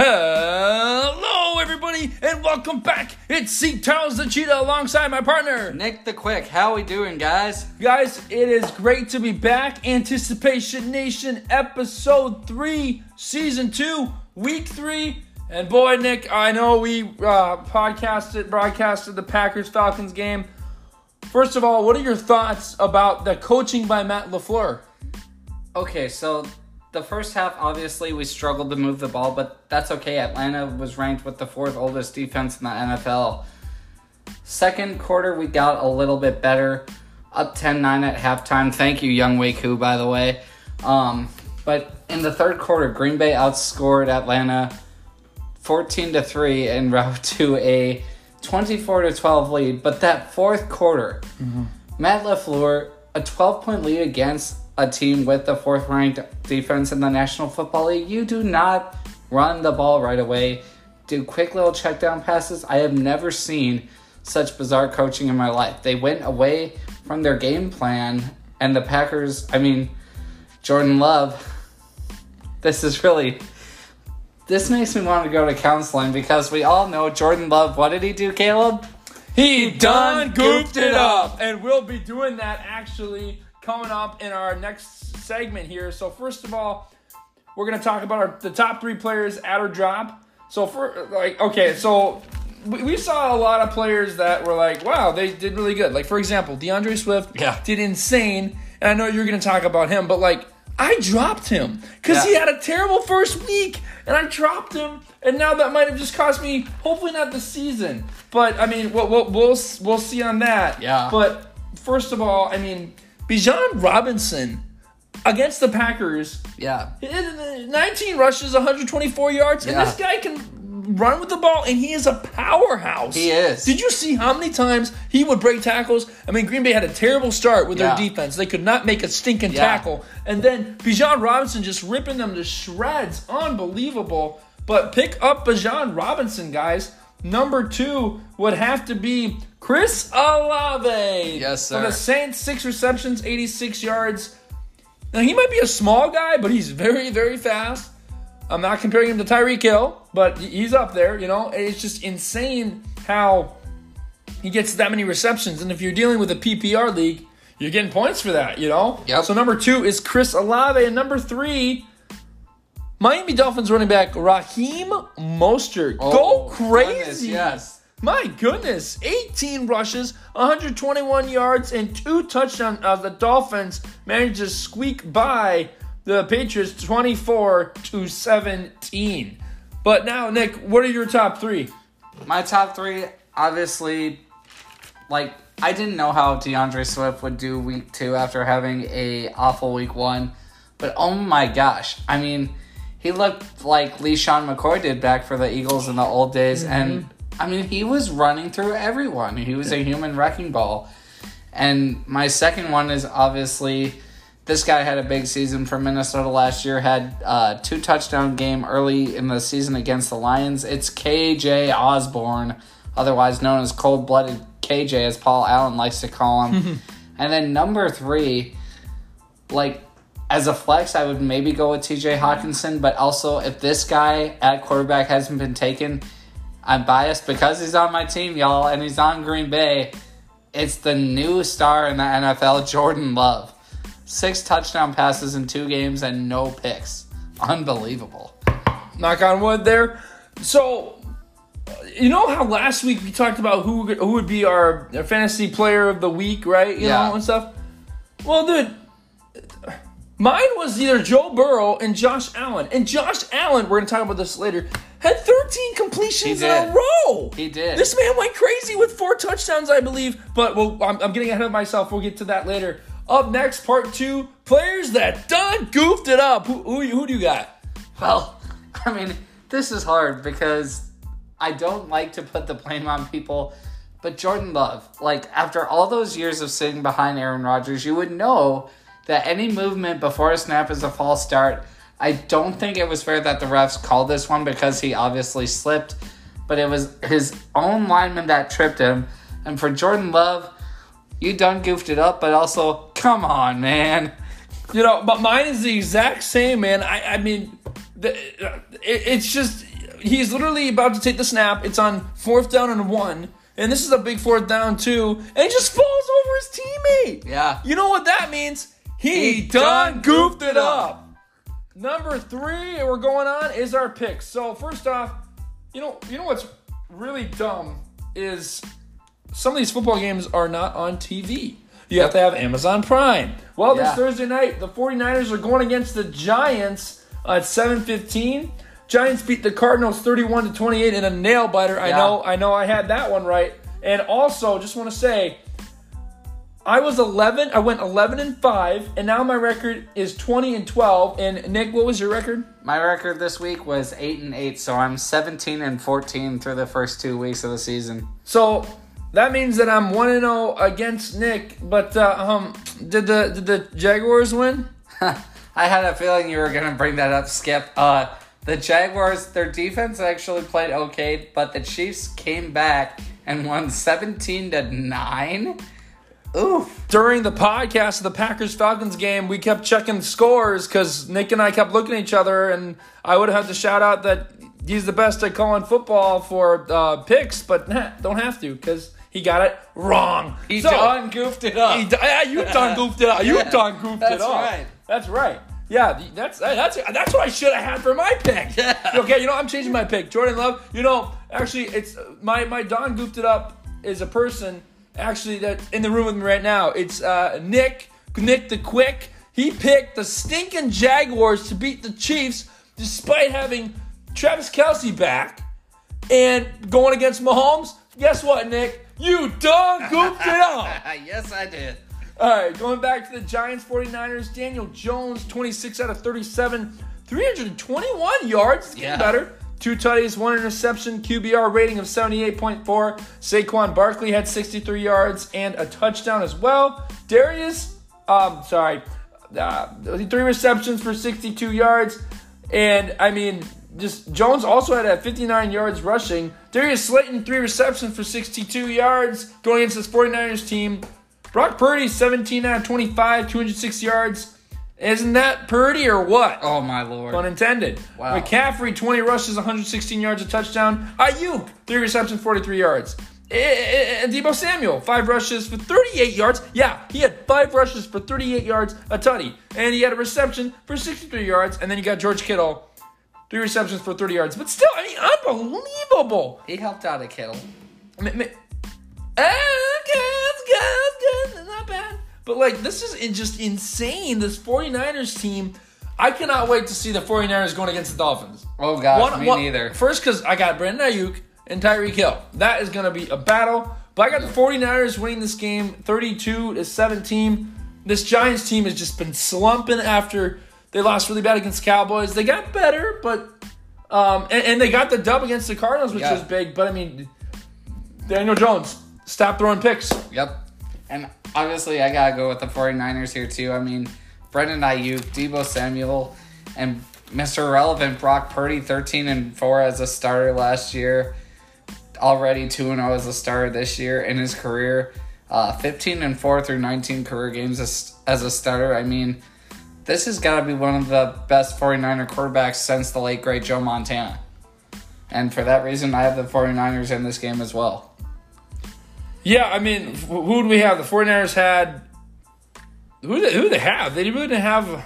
Hello, everybody, and welcome back. It's C Towns the Cheetah alongside my partner. Nick the Quick, how are we doing, guys? Guys, it is great to be back. Anticipation Nation, episode three, season two, week three. And boy, Nick, I know we uh, podcasted, broadcasted the Packers Falcons game. First of all, what are your thoughts about the coaching by Matt LaFleur? Okay, so the first half, obviously, we struggled to move the ball, but that's okay. Atlanta was ranked with the fourth oldest defense in the NFL. Second quarter, we got a little bit better, up 10 9 at halftime. Thank you, Younghoe Koo, by the way. Um, but in the third quarter, Green Bay outscored Atlanta 14 to 3 en route to a 24 to 12 lead. But that fourth quarter, Matt LaFleur, a 12 point lead against a team with the fourth ranked defense in the National Football League, you do not run the ball right away, do quick little check down passes. I have never seen such bizarre coaching in my life. They went away from their game plan, and the Packers, I mean, Jordan Love, this is really. This makes me want to go to counseling because we all know Jordan Love. What did he do, Caleb? He done goofed it up. And we'll be doing that actually coming up in our next segment here. So, first of all, we're going to talk about our, the top three players at or drop. So, for like, okay, so we, we saw a lot of players that were like, wow, they did really good. Like, for example, DeAndre Swift Yeah. did insane. And I know you're going to talk about him, but like, I dropped him because he had a terrible first week, and I dropped him, and now that might have just cost me, hopefully not the season, but I mean, we'll we'll we'll, we'll see on that. Yeah. But first of all, I mean, Bijan Robinson against the Packers, Yeah. 19 rushes, 124 yards, and this guy can run with the ball, and he is a powerhouse. He is. Did you see how many times he would break tackles? I mean, Green Bay had a terrible start with Yeah. their defense. They could not make a stinking Yeah. tackle. And then Bijan Robinson just ripping them to shreds. Unbelievable. But pick up Bijan Robinson, guys. Number two would have to be Chris Olave. Yes, sir. For the. Saints, six receptions, 86 yards. Now, he might be a small guy, but he's very, very fast. I'm not comparing him to Tyreek Hill, but he's up there, you know. It's just insane how he gets that many receptions. And if you're dealing with a PPR league, you're getting points for that, you know? Yep. So number two is Chris Olave. And number three, Miami Dolphins running back Raheem Mostert. Go Oh, crazy. goodness, yes. My goodness, 18 rushes, 121 yards, and two touchdowns. Uh, the Dolphins managed to squeak by the Patriots 24 to 17. But now, Nick, what are your top three? My top three, obviously, like I didn't know how DeAndre Swift would do week two after having a awful week one, but oh my gosh, I mean, he looked like LeSean McCoy did back for the Eagles in the old days, and I mean, he was running through everyone. He was a human wrecking ball. And my second one is obviously this guy had a big season for Minnesota last year. Had uh, two touchdown game early in the season against the Lions. It's KJ Osborne, otherwise known as cold blooded KJ, as Paul Allen likes to call him. and then number three, like as a flex, I would maybe go with TJ Hockenson. But also, if this guy at quarterback hasn't been taken, I'm biased because he's on my team, y'all, and he's on Green Bay. It's the new star in the NFL, Jordan Love. Six touchdown passes in two games and no picks. Unbelievable. Knock on wood there. So, you know how last week we talked about who would- who would be our fantasy player of the week, right? You Yeah. know, and stuff. Well, dude, mine was either Joe Burrow and Josh Allen. And Josh Allen, we're going to talk about this later, had 13 completions in a row. He did. This man went crazy with four touchdowns, I believe. But well, I'm, I'm getting ahead of myself. We'll get to that later. Up next, part two players that done goofed it up. Who, who, who do you got? Well, I mean, this is hard because I don't like to put the blame on people, but Jordan Love, like, after all those years of sitting behind Aaron Rodgers, you would know that any movement before a snap is a false start. I don't think it was fair that the refs called this one because he obviously slipped, but it was his own lineman that tripped him. And for Jordan Love, you done goofed it up, but also, come on, man. You know, but mine is the exact same, man. I, I mean, the, it, it's just he's literally about to take the snap. It's on fourth down and one. And this is a big fourth down too. And he just falls over his teammate. Yeah. You know what that means? He, He done done goofed goofed it it up. Number three we're going on is our picks. So first off, you know, you know what's really dumb is some of these football games are not on TV. You have to have Amazon Prime. Well, this Thursday night, the 49ers are going against the Giants at 7:15. Giants beat the Cardinals 31 to 28 in a nail biter. I know, I know I had that one right. And also, just want to say I was 11, I went 11 and 5, and now my record is 20 and 12. And Nick, what was your record? My record this week was eight and eight, so I'm 17 and 14 through the first two weeks of the season. So that means that I'm 1 and 0 against Nick, but uh, um did the did the Jaguars win? I had a feeling you were gonna bring that up, Skip. Uh, the Jaguars, their defense actually played okay, but the Chiefs came back and won 17 to nine. Oof. during the podcast of the Packers Falcons game, we kept checking scores because Nick and I kept looking at each other, and I would have had to shout out that he's the best at calling football for uh, picks, but nah, don't have to because he got it wrong. He So, done goofed it up. he d- yeah, you done goofed it up. You Yeah, done goofed it that's up. right. That's right. Yeah, that's that's that's what I should have had for my pick. Yeah. Okay, you know I'm changing my pick. Jordan Love. You know, actually, it's my my Don goofed it up is a person actually that in the room with me right now. It's uh, Nick Nick the Quick. He picked the stinking Jaguars to beat the Chiefs despite having Travis Kelce back and going against Mahomes. Guess what, Nick? You done goofed it up. yes, I did. All right, going back to the Giants 49ers, Daniel Jones, 26 out of 37, 321 yards. It's getting Yeah. better. Two tutties, one interception, QBR rating of 78.4. Saquon Barkley had 63 yards and a touchdown as well. Darius, um, sorry, uh, three receptions for 62 yards. And I mean, just Jones also had at 59 yards rushing. Darius Slayton, three receptions for 62 yards going against this 49ers team. Brock Purdy, 17 out of 25, 206 yards. Isn't that pretty or what? Oh my lord. Unintended. Wow. McCaffrey, 20 rushes, 116 yards, a touchdown. Aiyuk, three receptions, 43 yards. Eh, eh, eh, Deebo Samuel, five rushes for 38 yards. Yeah, he had five rushes for 38 yards, a tutty. And he had a reception for 63 yards. And then you got George Kittle, three receptions for 30 yards. But still, I mean, unbelievable. He helped out a Kittle. M- m- But like, this is just insane. This 49ers team, I cannot wait to see the 49ers going against the Dolphins. Oh gosh, me neither. First, because I got Brandon Aiyuk and Tyreek Hill. That is going to be a battle. But I got the 49ers winning this game 32 to 17. This Giants team has just been slumping after they lost really bad against Cowboys. They got better, but um, and, and they got the dub against the Cardinals, which Yeah. was big. But I mean, Daniel Jones, stop throwing picks. Yep. And obviously, I gotta go with the 49ers here too. I mean, Brandon Aiyuk, Deebo Samuel, and Mr. Relevant Brock Purdy, 13 and 4 as a starter last year. Already 2 and 0 as a starter this year in his career. Uh, 15 and 4 through 19 career games as, as a starter. I mean, this has got to be one of the best 49er quarterbacks since the late, great Joe Montana. And for that reason, I have the 49ers in this game as well. Yeah, I mean, who do we have? The 49ers had. Who they, who they have? They didn't have.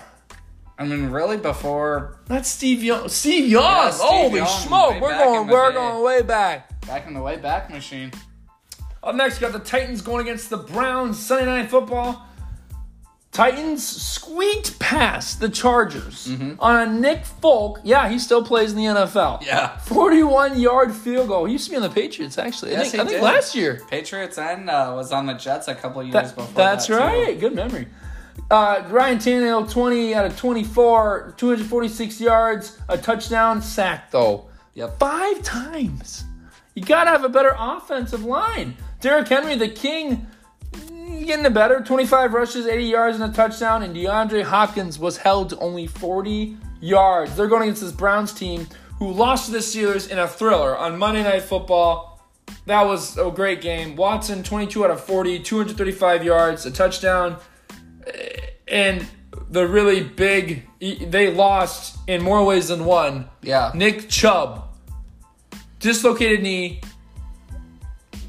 I mean, really, before That's Steve Young. Steve Young. Yeah, Steve Holy Young, smoke! We're going. We're day. going way back. back in the way back machine. Up next, we got the Titans going against the Browns. Sunday night football. Titans squeaked past the Chargers on a Nick Folk. Yeah, he still plays in the NFL. Yeah. 41 yard field goal. He used to be on the Patriots, actually. I Yes, think, he I think last year. Patriots and uh, was on the Jets a couple years That- before. that's that, too. right. Good memory. Uh, Ryan Tannehill, 20 out of 24, 246 yards, a touchdown, sack though. Yep. Five times. You got to have a better offensive line. Derrick Henry, the king, getting it better. 25 rushes, 80 yards, and a touchdown. And DeAndre Hopkins was held to only 40 yards. They're going against this Browns team who lost to the Steelers in a thriller on Monday Night Football. That was a great game. Watson, 22 out of 40, 235 yards, a touchdown. And the really big, they lost in more ways than one. Yeah. Nick Chubb, dislocated knee,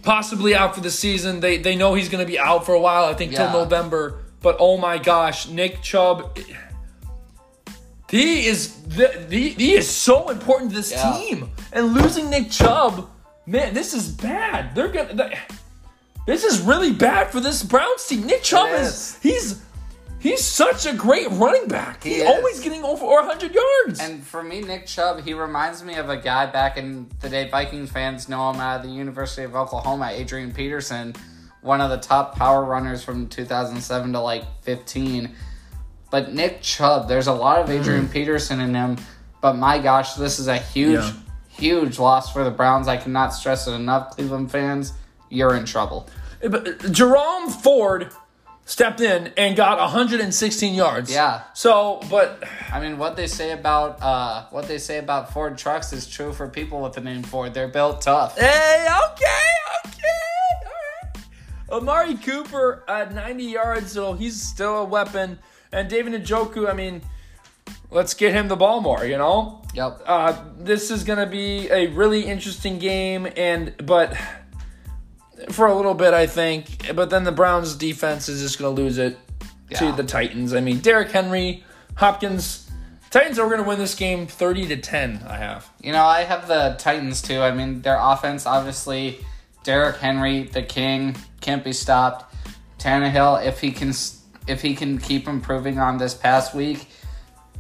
possibly out for the season. They they know he's going to be out for a while. I think Yeah. till November. But oh my gosh, Nick Chubb. He is the, the, he is so important to this Yeah. team, and losing Nick Chubb, man, this is bad. They're gonna. they- this is really bad for this Browns team. Nick Chubb is, is. he's he's such a great running back. He he's is. always getting over 100 yards. And for me, Nick Chubb, he reminds me of a guy back in the day. Vikings fans know him out of the University of Oklahoma, Adrian Peterson, one of the top power runners from 2007 to like 15. But Nick Chubb, there's a lot of hmm. Adrian Peterson in him. But my gosh, this is a huge, Yeah. huge loss for the Browns. I cannot stress it enough, Cleveland fans. You're in trouble. But Jerome Ford stepped in and got 116 yards. Yeah. So, but I mean, what they say about uh, what they say about Ford trucks is true for people with the name Ford. They're built tough. hey, okay, okay, all right. Amari Cooper at 90 yards, so he's still a weapon. And David Njoku, I mean, let's get him the ball more, you know? Yep. Uh, this is going to be a really interesting game, and but for a little bit, I think. But then the Browns' defense is just going to lose it to the Titans. I mean, Derrick Henry, Hopkins, Titans are going to win this game thirty to ten. I have. You know, I have the Titans too. I mean, their offense, obviously, Derrick Henry, the king, can't be stopped. Tannehill, if he can, if he can keep improving on this past week,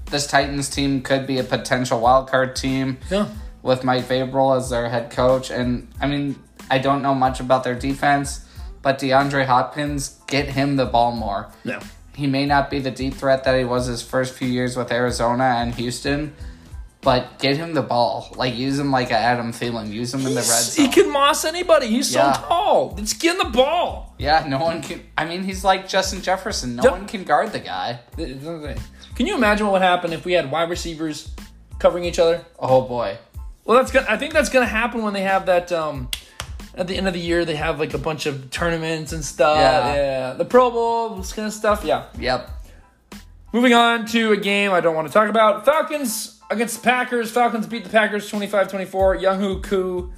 this Titans team could be a potential wild card team Yeah. with Mike Vrabel as their head coach. And I mean, I don't know much about their defense, but DeAndre Hopkins, get him the ball more. No. He may not be the deep threat that he was his first few years with Arizona and Houston, but get him the ball. Like use him like a Adam Thielen. Use him in the red zone. He can moss anybody. He's so tall. Let's get the ball. yeah, no one can. I mean, he's like Justin Jefferson. No Yep. one can guard the guy. Can you imagine what would happen if we had wide receivers covering each other? Oh boy. Well, that's gonna. I think that's gonna happen when they have that. Um, at the end of the year, they have like a bunch of tournaments and stuff. Yeah. Yeah, the Pro Bowl, this kind of stuff. Yeah. Yep. Moving on to a game I don't want to talk about. Falcons against the Packers. Falcons beat the Packers 25-24. Younghoe Koo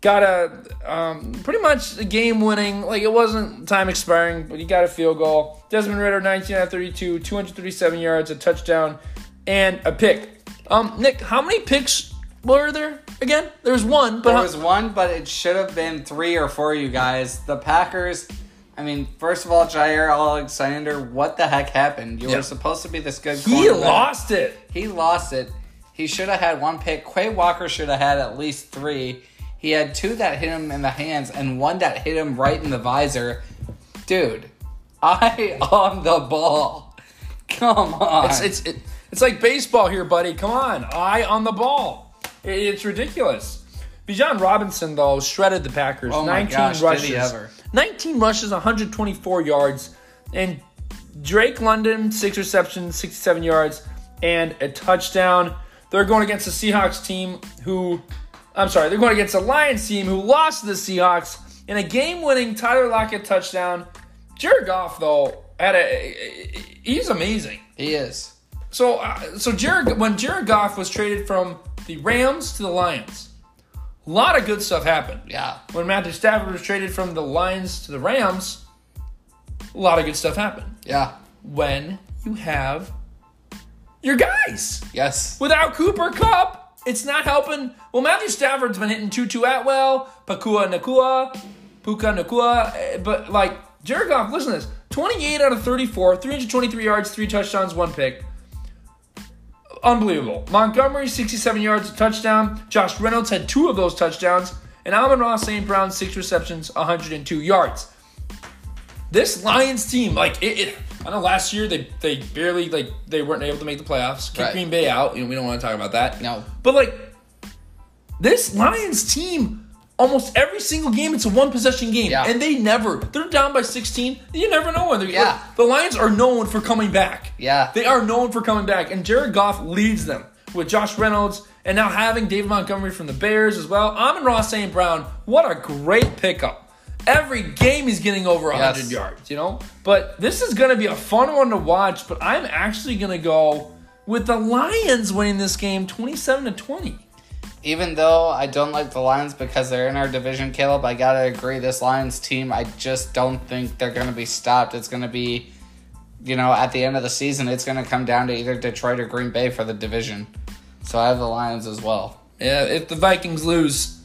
got a um, pretty much a game winning. Like it wasn't time expiring, but he got a field goal. Desmond Ridder 19 out of 32, 237 yards, a touchdown, and a pick. Um, Nick, how many picks were there again? There was one, but There was one, but it should have been three or four. You guys, the Packers. I mean, first of all, Jaire Alexander, what the heck happened? You Yeah. were supposed to be this good. he lost it. He lost it. He should have had one pick. Quay Walker should have had at least three. He had two that hit him in the hands and one that hit him right in the visor. Dude, eye on the ball. Come on. It's it's it, it's like baseball here, buddy. Come on, eye on the ball. It- it's ridiculous. Bijan Robinson though shredded the Packers. Oh my 19 gosh, did rushes, he ever. 19 rushes, 124 yards, and Drake London six receptions, 67 yards, and a touchdown. They're going against the Seahawks team who, I'm sorry, they're going against the Lions team who lost to the Seahawks in a game-winning Tyler Lockett touchdown. Jared Goff though had a he's amazing. he is. So, uh, so Jared, when Jared Goff was traded from the Rams to the Lions, a lot of good stuff happened. Yeah. When Matthew Stafford was traded from the Lions to the Rams, a lot of good stuff happened. Yeah. When you have your guys Yes. without Cooper Kupp, it's not helping. Well, Matthew Stafford's been hitting Tutu Atwell, Pakua Nacua, Puka Nacua, eh, but like Jared Goff, listen to this: 28 out of 34, 323 yards, three touchdowns, one pick. Unbelievable. Montgomery, 67 yards, a touchdown. Josh Reynolds had two of those touchdowns. And Amon-Ra St. Brown, six receptions, 102 yards. This Lions team, like it, it I know last year they they barely like they weren't able to make the playoffs. Kick Right. Green Bay out. You know, we don't want to talk about that. No. But like this Lions team, almost every single game, it's a one possession game, Yeah. and they never they're down by 16. You never know when they're Yeah. The Lions are known for coming back. Yeah. They are known for coming back, and Jared Goff leads them with Josh Reynolds and now having David Montgomery from the Bears as well. Amon-Ra St. Brown, what a great pickup. Every game he's getting over 100 Yes. yards, you know? But this is going to be a fun one to watch, but I'm actually going to go with the Lions winning this game 27 to 20. Even though I don't like the Lions because they're in our division, Caleb, I gotta agree. This Lions team, I just don't think they're gonna be stopped. It's gonna be, you know, at the end of the season, it's gonna come down to either Detroit or Green Bay for the division. So I have the Lions as well. Yeah, if the Vikings lose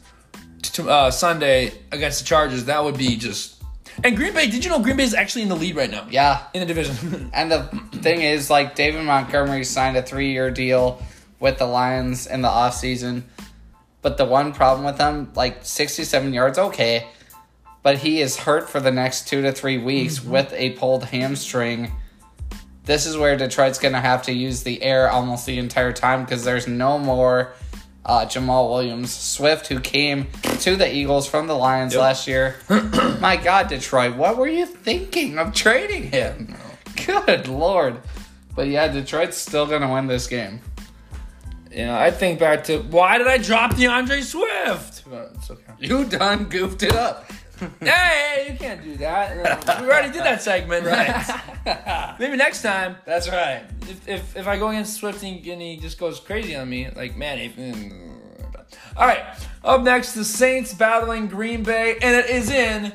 to, uh, Sunday against the Chargers, that would be just. And Green Bay, did you know Green Bay is actually in the lead right now? Yeah. In the division. And the thing is, like, David Montgomery signed a three year deal with the Lions in the offseason. But the one problem with him, like, 67 yards, okay. But he is hurt for the next two to three weeks with a pulled hamstring. This is where Detroit's going to have to use the air almost the entire time because there's no more uh, Jamaal Williams. Swift, who came to the Eagles from the Lions Yep. last year. My God, Detroit, what were you thinking of trading him? Good Lord. But yeah, Detroit's still going to win this game. Yeah, I think back to why did I drop DeAndre Swift? But it's okay. You done goofed it up. hey, you can't do that. We already did that segment. Right. Maybe next time. That's right. if, if, if I go against Swift and and he just goes crazy on me, like man, if, all right. Up next, the Saints battling Green Bay, and it is in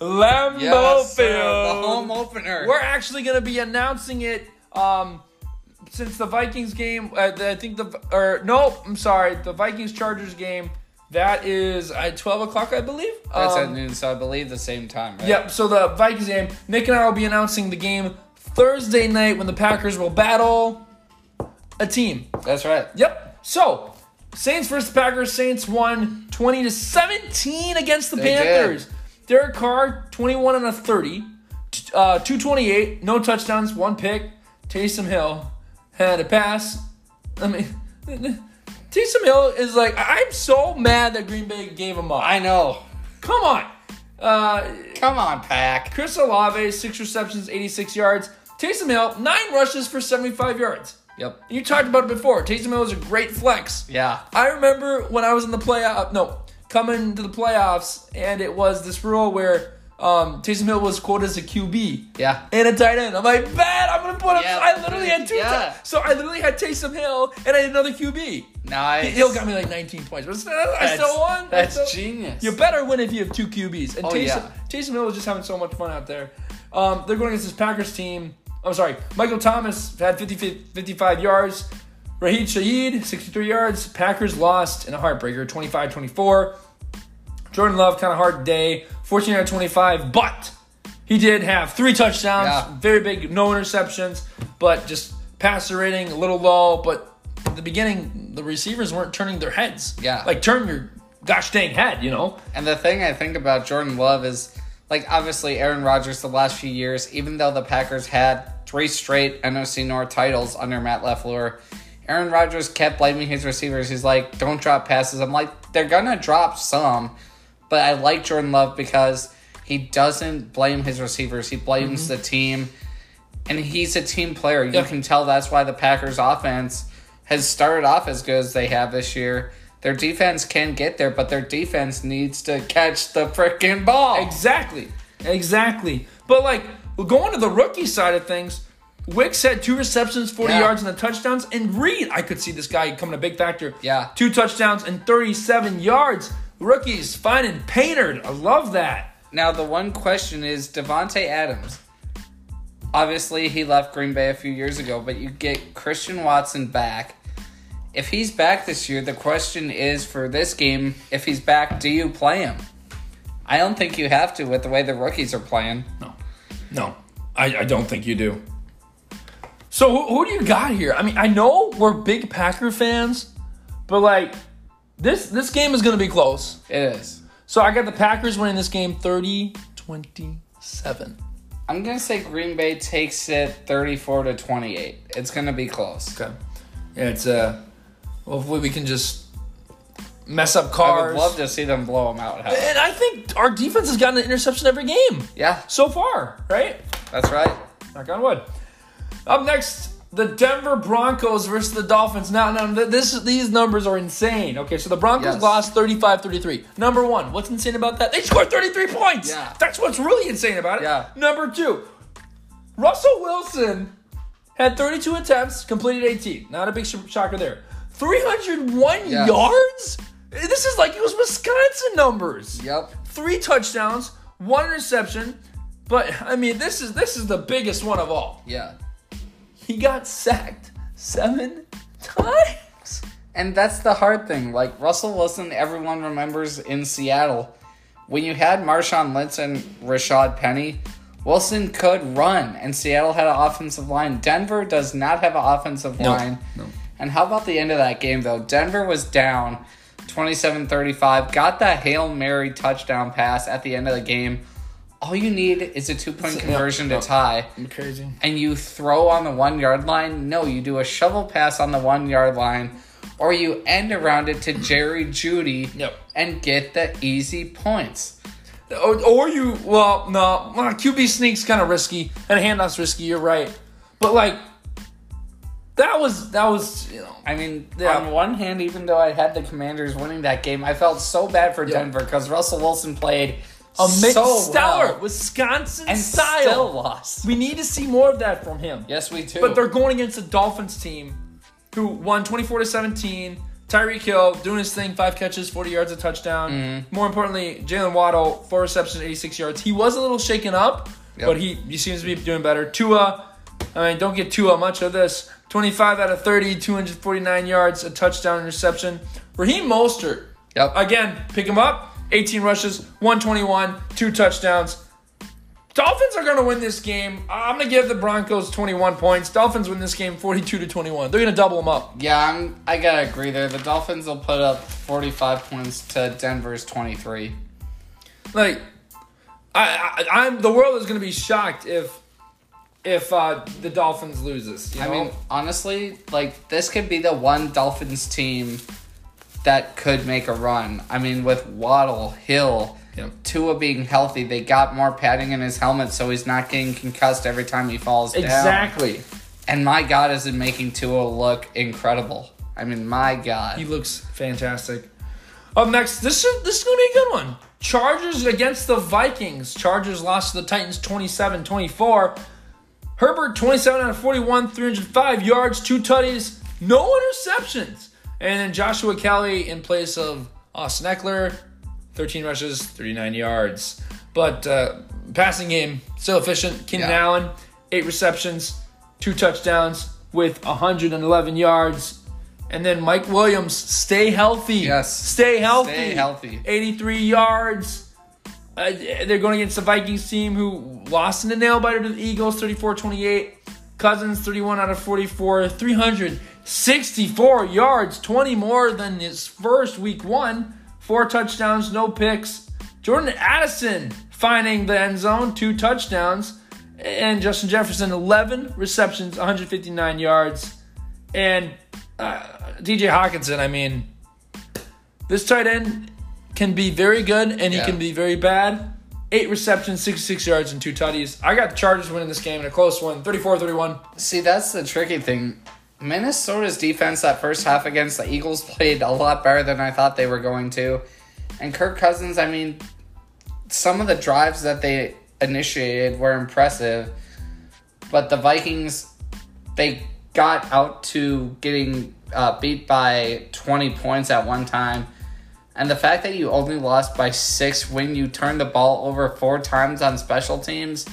Lambeau Yes, sir, Field. the home opener. We're actually going to be announcing it um, since the Vikings game. Uh, I think the or no, I'm sorry, the Vikings Chargers game. That is at 12 o'clock, I believe. That's Um, at noon, so I believe the same time, right? Yep. So the Vikings game. Nick and I will be announcing the game Thursday night when the Packers will battle a team. That's right. Yep. So Saints versus Packers. Saints won 20 to 17 against the They did. Panthers. Derek Carr 21 and a 30, uh, 228, no touchdowns, one pick. Taysom Hill had a pass. I mean. Taysom Hill is like, I'm so mad that Green Bay gave him up. I know. Come on. Uh, Come on, Pack. Chris Olave, six receptions, 86 yards. Taysom Hill, nine rushes for 75 yards. Yep. You talked about it before. Taysom Hill is a great flex. Yeah. I remember when I was in the playoff, no, coming to the playoffs, and it was this rule where um, Taysom Hill was quoted as a QB Yeah. and a tight end. I'm like, bad. I'm gonna put him. Yeah. I literally had two. Yeah. ti- so I literally had Taysom Hill and I had another QB. Nice. Hill got me like 19 points, but still, I still won. That's still- genius. you better win if you have two QBs. And Oh, Taysom, yeah. Taysom Hill was just having so much fun out there. Um, they're going against this Packers team. I'm sorry. Michael Thomas had 50, 55 yards. Rashid Shaheed, 63 yards. Packers lost in a heartbreaker, 25 24. Jordan Love, kind of hard day, 14 out of 25, but he did have three touchdowns, Yeah. very big, no interceptions, but just passer rating a little low. But at the beginning, the receivers weren't turning their heads. Yeah. Like, turn your gosh dang head, you know? And the thing I think about Jordan Love is, like, obviously Aaron Rodgers the last few years, even though the Packers had three straight NFC North titles under Matt LaFleur, Aaron Rodgers kept blaming his receivers. He's like, don't drop passes. I'm like, they're going to drop some, but I like Jordan Love because he doesn't blame his receivers, he blames mm-hmm. the team. And he's a team player. You Yeah. can tell that's why the Packers offense has started off as good as they have this year. Their defense can get there, but their defense needs to catch the freaking ball. Exactly. Exactly. But like going to the rookie side of things, Wicks had two receptions, 40 Yeah. yards, and the touchdowns. And Reed, I could see this guy coming a big factor. Yeah. Two touchdowns and 37 yards. Rookies finding Painter. I love that. Now the one question is Davante Adams. Obviously, he left Green Bay a few years ago, but you get Christian Watson back. If he's back this year, the question is for this game, if he's back, do you play him? I don't think you have to with the way the rookies are playing. No. No. I, I don't think you do. So who, who do you got here? I mean, I know we're big Packer fans, but like this this game is going to be close. It is. So I got the Packers winning this game 30-27. I'm gonna say Green Bay takes it 34 to 28. It's gonna be close. Okay. Yeah, it's uh hopefully we can just mess up cars. I would love to see them blow them out. and I think our defense has gotten an interception every game Yeah, so far, right? that's right. Knock on wood. Up next, the Denver Broncos versus the Dolphins. Now, now this these numbers are insane. Okay, so the Broncos Yes. lost 35-33. Number one, what's insane about that? They scored 33 points. Yeah. That's what's really insane about it. Yeah. Number two, Russell Wilson had 32 attempts, completed 18. Not a big sh- shocker there. 301 Yes. yards? This is like it was Wisconsin numbers. Yep. Three touchdowns, one interception. But I mean, this is this is the biggest one of all. Yeah. He got sacked seven times. And that's the hard thing. Like Russell Wilson, everyone remembers in Seattle. When you had Marshawn Lynch and Rashad Penny, Wilson could run, and Seattle had an offensive line. Denver does not have an offensive line. no. And how about the end of that game, though? Denver was down 27 35, got that Hail Mary touchdown pass at the end of the game. All you need is a two point conversion yep. to oh, tie. Crazy. and you throw on the one yard line. No, you do a shovel pass on the one yard line, or you end around it to Jerry Jeudy Yep. and get the easy points. Or, or you, well, no, well, QB sneak's kind of risky, and a handoff's risky. You're right, but like that was that was you know I mean, Yeah. on one hand, even though I had the Commanders winning that game, I felt so bad for Yeah. Denver because Russell Wilson played a mid so stellar well Wisconsin and style. still lost. We need to see more of that from him. Yes, we do. But they're going against a Dolphins team who won 24 to 17. Tyreek Hill doing his thing, five catches, 40 yards, a touchdown. Mm-hmm. More importantly, Jaylen Waddle, four receptions, 86 yards. He was a little shaken up, Yep. but he, he seems to be doing better. Tua, I mean, don't get Tua much of this. 25 out of 30, 249 yards, a touchdown, interception. Raheem Mostert, Yep. again, pick him up, 18 rushes, 121, two touchdowns. Dolphins are going to win this game. I'm going to give the Broncos 21 points. Dolphins win this game 42 to 21. They're going to double them up. yeah, I'm. I gotta agree there. The Dolphins will put up 45 points to Denver's 23. Like, I, I I'm the world is going to be shocked if if uh, the Dolphins loses. You know? I mean, honestly, like this could be the one Dolphins team that could make a run. I mean, with Waddle, Hill, Yep. Tua being healthy, they got more padding in his helmet, so he's not getting concussed every time he falls down. exactly. And my God, is it making Tua look incredible? I mean, my God. He looks fantastic. Up next, this is this is going to be a good one. Chargers against the Vikings. Chargers lost to the Titans 27-24. Herbert 27 out of 41, 305 yards, two tutties, no interceptions. And then Joshua Kelly in place of Austin Ekeler, 13 rushes, 39 yards. But uh, passing game still efficient. Keenan Yeah. Allen, eight receptions, two touchdowns with 111 yards. And then Mike Williams, stay healthy. Yes. Stay healthy. Stay healthy. 83 yards. Uh, they're going against the Vikings team who lost in the nail biter to the Eagles 34 28. Cousins 31 out of 44, 364 yards, 20 more than his first week one. Four touchdowns, no picks. Jordan Addison finding the end zone, two touchdowns. And Justin Jefferson, 11 receptions, 159 yards. And uh, DJ Hockenson, I mean, this tight end can be very good and he Yeah. can be very bad. Eight receptions, 66 yards, and two tutties. I got the Chargers winning this game in a close one, 34 31. See, that's the tricky thing. Minnesota's defense that first half against the Eagles played a lot better than I thought they were going to. And Kirk Cousins, I mean, some of the drives that they initiated were impressive, but the Vikings, they got out to getting uh, beat by 20 points at one time. And the fact that you only lost by six when you turned the ball over four times on special teams,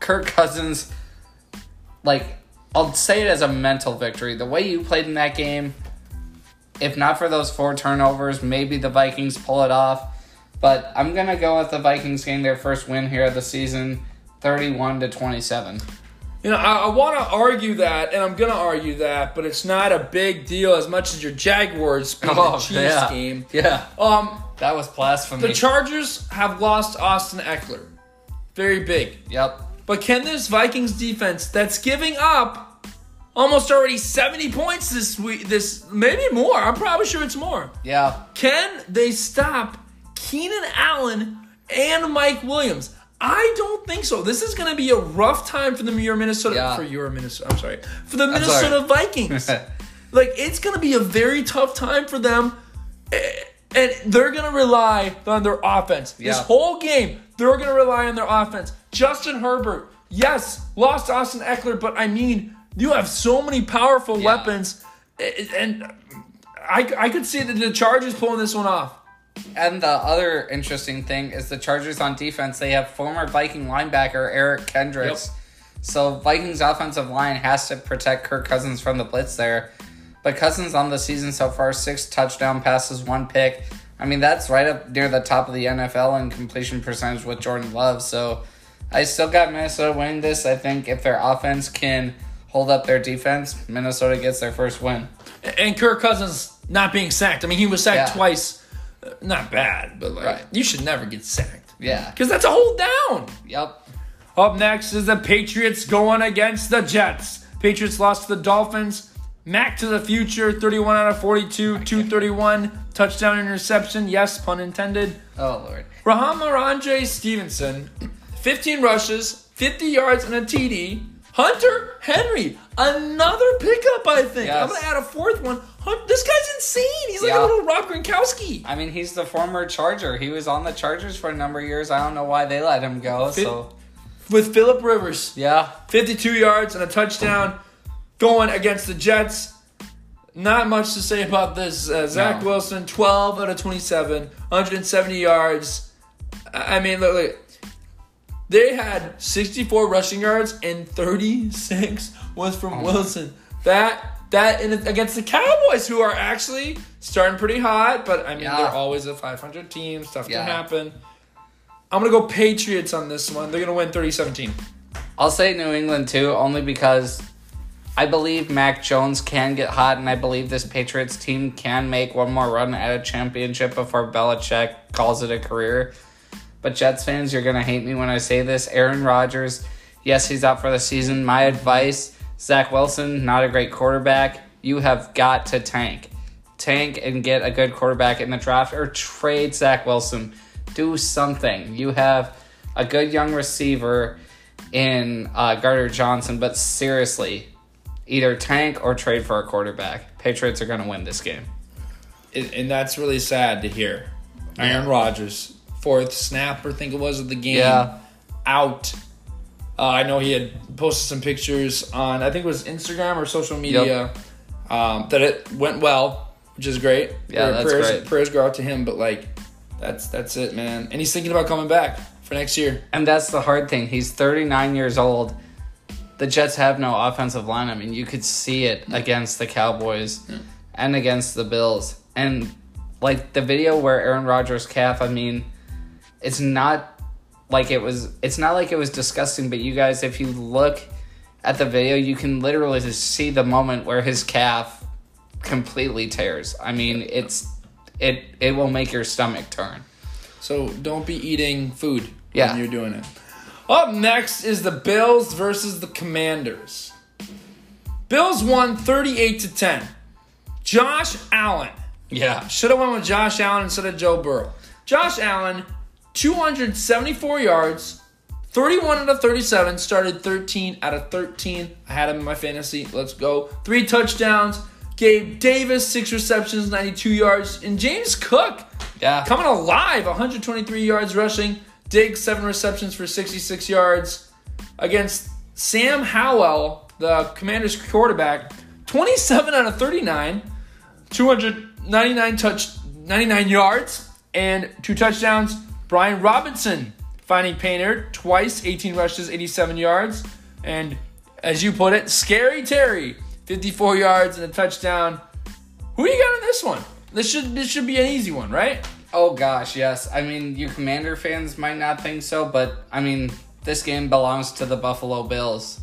Kirk Cousins like I'll say it as a mental victory. The way you played in that game, if not for those four turnovers, maybe the Vikings pull it off. But I'm gonna go with the Vikings getting their first win here of the season, thirty-one to twenty-seven. You know, I, I want to argue that, and I'm going to argue that, but it's not a big deal as much as your Jaguars beat the Chiefs game. Yeah, Um, that was blasphemy. the Chargers have lost Austin Ekeler. Very big. yep. But can this Vikings defense that's giving up almost already 70 points this week, this maybe more, I'm probably sure it's more. Yeah. Can they stop Keenan Allen and Mike Williams? I don't think so. This is going to be a rough time for the your Minnesota Yeah. for your Minnesota. I'm sorry for the Minnesota. Vikings. like it's going to be a very tough time for them, eh, and they're going to rely on their offense. This whole game, they're going to rely on their offense. Justin Herbert, yes, lost Austin Ekeler, but I mean, you have so many powerful Yeah. weapons, eh, and I, I could see the Chargers pulling this one off. And the other interesting thing is the Chargers on defense. They have former Viking linebacker Eric Kendricks. Yep. So Vikings offensive line has to protect Kirk Cousins from the blitz there. But Cousins on the season so far, six touchdown passes, one pick. I mean, that's right up near the top of the NFL in completion percentage with Jordan Love. So I still got Minnesota winning this. I think if their offense can hold up their defense, Minnesota gets their first win. And Kirk Cousins not being sacked. I mean, he was sacked Yeah. twice. Not bad, but like Right. you should never get sacked Yeah. because that's a hold down. Yep. Up next is the Patriots going against the Jets. Patriots lost to the Dolphins. Mac to the future, 31 out of 42, 231, touchdown interception. Yes, pun intended. Oh Lord. Rhamondre Stevenson, 15 rushes, 50 yards, and a TD. Hunter Henry, another pickup, I think. I'm going to add a fourth one. This guy's insane. He's like Yeah. a little Rob Gronkowski. I mean, he's the former Charger. He was on the Chargers for a number of years. I don't know why they let him go. Fit- So With Philip Rivers, yeah, 52 yards and a touchdown going against the Jets. Not much to say about this. Uh, Zach No. Wilson, 12 out of 27, 170 yards. I mean, look, look. They had 64 rushing yards and 36 was from Oh Wilson. That that in, against the Cowboys, who are actually starting pretty hot, but I mean Yeah. they're always a 500 team. Stuff Yeah. can happen. I'm gonna go Patriots on this one. They're gonna win 30-17. I'll say New England too, only because I believe Mac Jones can get hot, and I believe this Patriots team can make one more run at a championship before Belichick calls it a career. But Jets fans, you're gonna hate me when I say this. Aaron Rodgers, yes, he's out for the season. My advice: Zach Wilson, not a great quarterback. You have got to tank, tank, and get a good quarterback in the draft, or trade Zach Wilson. Do something. You have a good young receiver in uh, Gardner Johnson, but seriously, either tank or trade for a quarterback. Patriots are going to win this game. and, and that's really sad to hear. Aaron Yeah. Rodgers, fourth snap, I think it was of the game, Yeah. out. Uh, I know he had posted some pictures on, I think it was Instagram or social media, um, that it went well, which is great. Yeah, that's prayers, great. Prayers go out to him, but like, that's that's it, man. And he's thinking about coming back for next year. And that's the hard thing. He's 39 years old. The Jets have no offensive line. I mean, you could see it against the Cowboys and against the Bills. And like the video where Aaron Rodgers calf, I mean, it's not like it was it's not like it was disgusting, but you guys if you look at the video, you can literally just see the moment where his calf completely tears. I mean, it's it it will make your stomach turn. So don't be eating food Yeah. when you're doing it. Up next is the Bills versus the Commanders. Bills won 38 to 10. Josh Allen. Yeah. Should have went with Josh Allen instead of Joe Burrow. Josh Allen, 274 yards, 31 out of 37, started 13 out of 13. I had him in my fantasy. Let's go. Three touchdowns. Gabe Davis, six receptions, 92 yards. And James Cook, Yeah. coming alive, 123 yards rushing. Diggs, seven receptions for 66 yards. Against Sam Howell, the Commanders quarterback, 27 out of 39, 299 touch, 99 yards, and two touchdowns. Brian Robinson finding Painter twice, 18 rushes, 87 yards. And as you put it, Scary Terry, 54 yards and a touchdown. Who do you got in this one? This should this should be an easy one, right? Oh gosh, yes. I mean, you Commander fans might not think so, but I mean, this game belongs to the Buffalo Bills.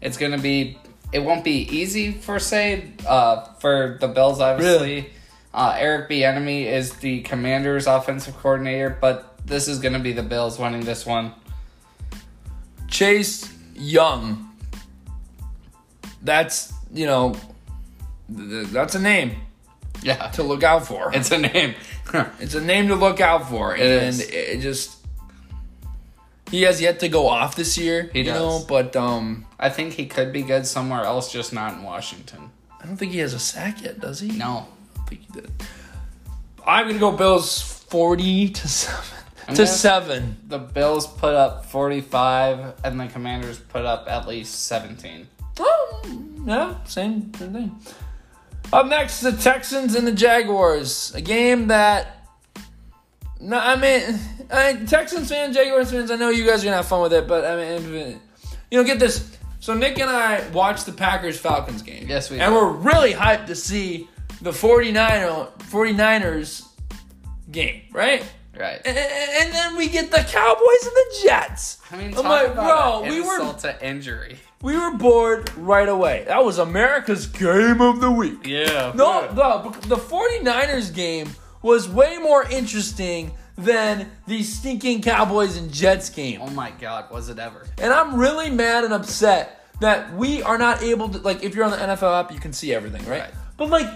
It's gonna be. It won't be easy for say uh, for the Bills, obviously. Uh, Eric Bieniemy is the Commanders' offensive coordinator, but this is gonna be the Bills winning this one. Chase Young. That's you know, th- th- that's a name Yeah, to look out for. it's a name. It's a name to look out for, It and is. it just he has yet to go off this year. He you does. know, but um, I think he could be good somewhere else, just not in Washington. I don't think he has a sack yet, does he? No, think he did. I'm gonna go Bills forty to seven I'm to seven. the Bills put up forty-five, and the Commanders put up at least seventeen. Oh, yeah, same, same thing. Up next, the Texans and the Jaguars. A game that, no, I mean, I, Texans fans, Jaguars fans, I know you guys are gonna have fun with it, but I mean, you know, get this. So Nick and I watched the Packers Falcons game. Yes, we And did. we're really hyped to see the 49 49ers game, right? Right. And, and then we get the Cowboys and the Jets. I mean, I'm like, about bro, an we were insult to injury. we were bored right away. That was America's game of the week. Yeah. No, the, the 49ers game was way more interesting than the stinking Cowboys and Jets game. Oh my God, was it ever? And I'm really mad and upset that we are not able to like if you're on the NFL app, you can see everything, right? Right. But like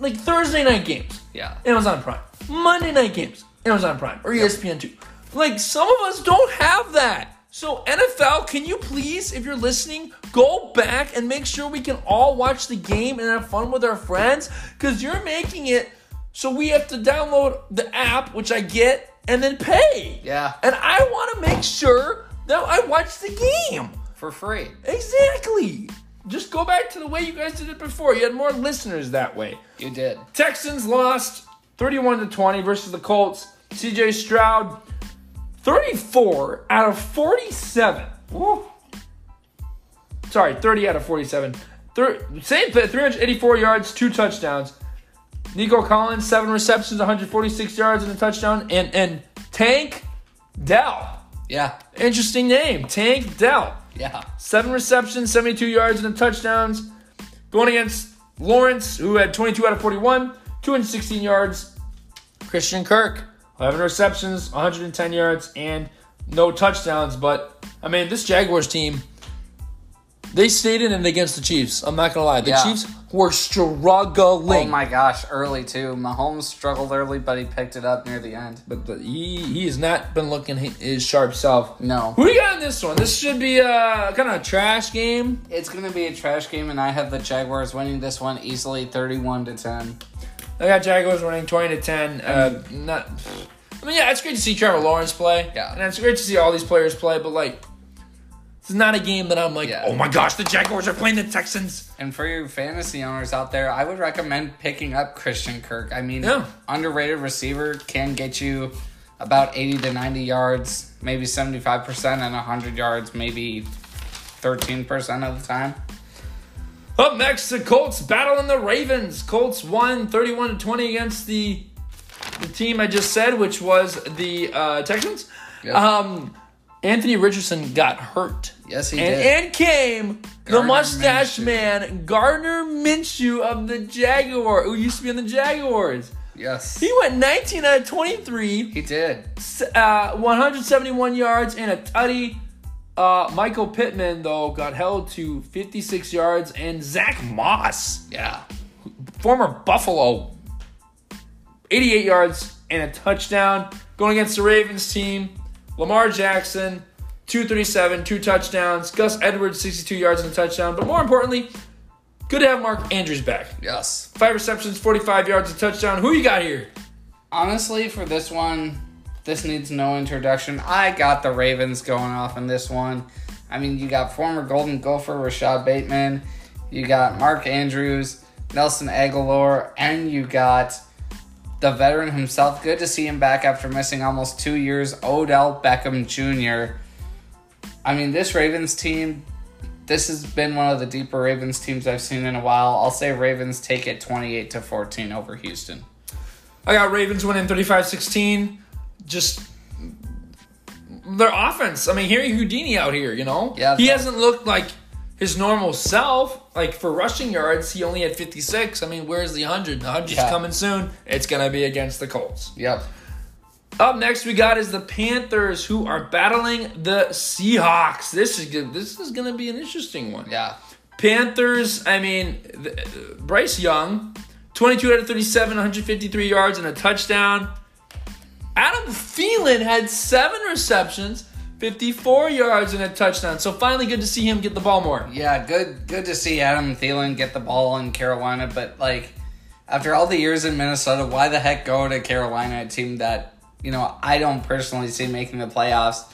like Thursday night games, Yeah. Amazon Prime. Monday night games, Amazon Prime or E ESPN two. Like some of us don't have that. So NFL, can you please, if you're listening, go back and make sure we can all watch the game and have fun with our friends? Because you're making it so we have to download the app, which I get, and then pay. Yeah. And I want to make sure that I watch the game. For free. Exactly. Just go back to the way you guys did it before. You had more listeners that way. You did. Texans lost 31 to 20 versus the Colts. CJ Stroud 34 out of 47. Woo. Sorry, 30 out of 47. Thir- same thing, 384 yards, two touchdowns. Nico Collins, seven receptions, 146 yards and a touchdown. And and Tank Dell. Yeah. Interesting name. Tank Dell. Yeah. Seven receptions, 72 yards, and a touchdowns. Going against Lawrence, who had 22 out of 41, 216 yards. Christian Kirk, 11 receptions, 110 yards, and no touchdowns. But, I mean, this Jaguars team, they stayed in it against the Chiefs. I'm not going to lie. The Yeah. Chiefs were struggling. Oh my gosh, early too. Mahomes struggled early, but he picked it up near the end. But the, he, he has not been looking hi- his sharp self. No. Who do you got in this one? This should be a kind of a trash game. It's gonna be a trash game, and I have the Jaguars winning this one easily, thirty-one to ten. I got Jaguars winning 20 to 10. Uh, not. I mean, yeah, it's great to see Trevor Lawrence play. Yeah. And it's great to see all these players play, but, like, it's not a game that I'm like, Yeah. oh my gosh, the Jaguars are playing the Texans. And for your fantasy owners out there, I would recommend picking up Christian Kirk. I mean, Yeah. underrated receiver can get you about 80 to 90 yards, maybe 75%, and 100 yards, maybe 13% of the time. Up next, the Colts battling the Ravens. Colts won 31 to 20 against the the team I just said, which was the uh, Texans. Yep. Um, Anthony Richardson got hurt. Yes, he and, did. and came the mustache Minshew. man, Gardner Minshew of the Jaguar, who used to be in the Jaguars. yes, He went 19 out of 23, he did. uh, 171 yards and a tutty. Uh, Michael Pittman, though, got held to 56 yards, and Zack Moss, Yeah. former Buffalo, 88 yards and a touchdown. Going against the Ravens team, Lamar Jackson, 237, two touchdowns. Gus Edwards, 62 yards and a touchdown. But more importantly, good to have Mark Andrews back. Yes. Five receptions, 45 yards, a touchdown. Who you got here? Honestly, for this one, this needs no introduction. I got the Ravens going off in this one. I mean, you got former Golden Gopher Rashod Bateman, you got Mark Andrews, Nelson Agholor, and you got the veteran himself. Good to see him back after missing almost two years, Odell Beckham Jr. I mean, this Ravens team, this has been one of the deeper Ravens teams I've seen in a while. I'll say Ravens take it 28 to 14 over Houston. I got Ravens winning 35 16. Just their offense. I mean, hearing Houdini out here, you know? Yeah, He hasn't looked like his normal self. Like for rushing yards, he only had 56. I mean, where's the 100? The 100's Yeah. coming soon. It's going to be against the Colts. Yep. Up next, we got is the Panthers, who are battling the Seahawks. This is good. This is going to be an interesting one. Yeah. Panthers, I mean, th- uh, Bryce Young, 22 out of 37, 153 yards and a touchdown. Adam Thielen had seven receptions, 54 yards and a touchdown. So finally, good to see him get the ball more. Yeah, good good to see Adam Thielen get the ball in Carolina, but like after all the years in Minnesota, why the heck go to Carolina, a team that, you know, I don't personally see making the playoffs.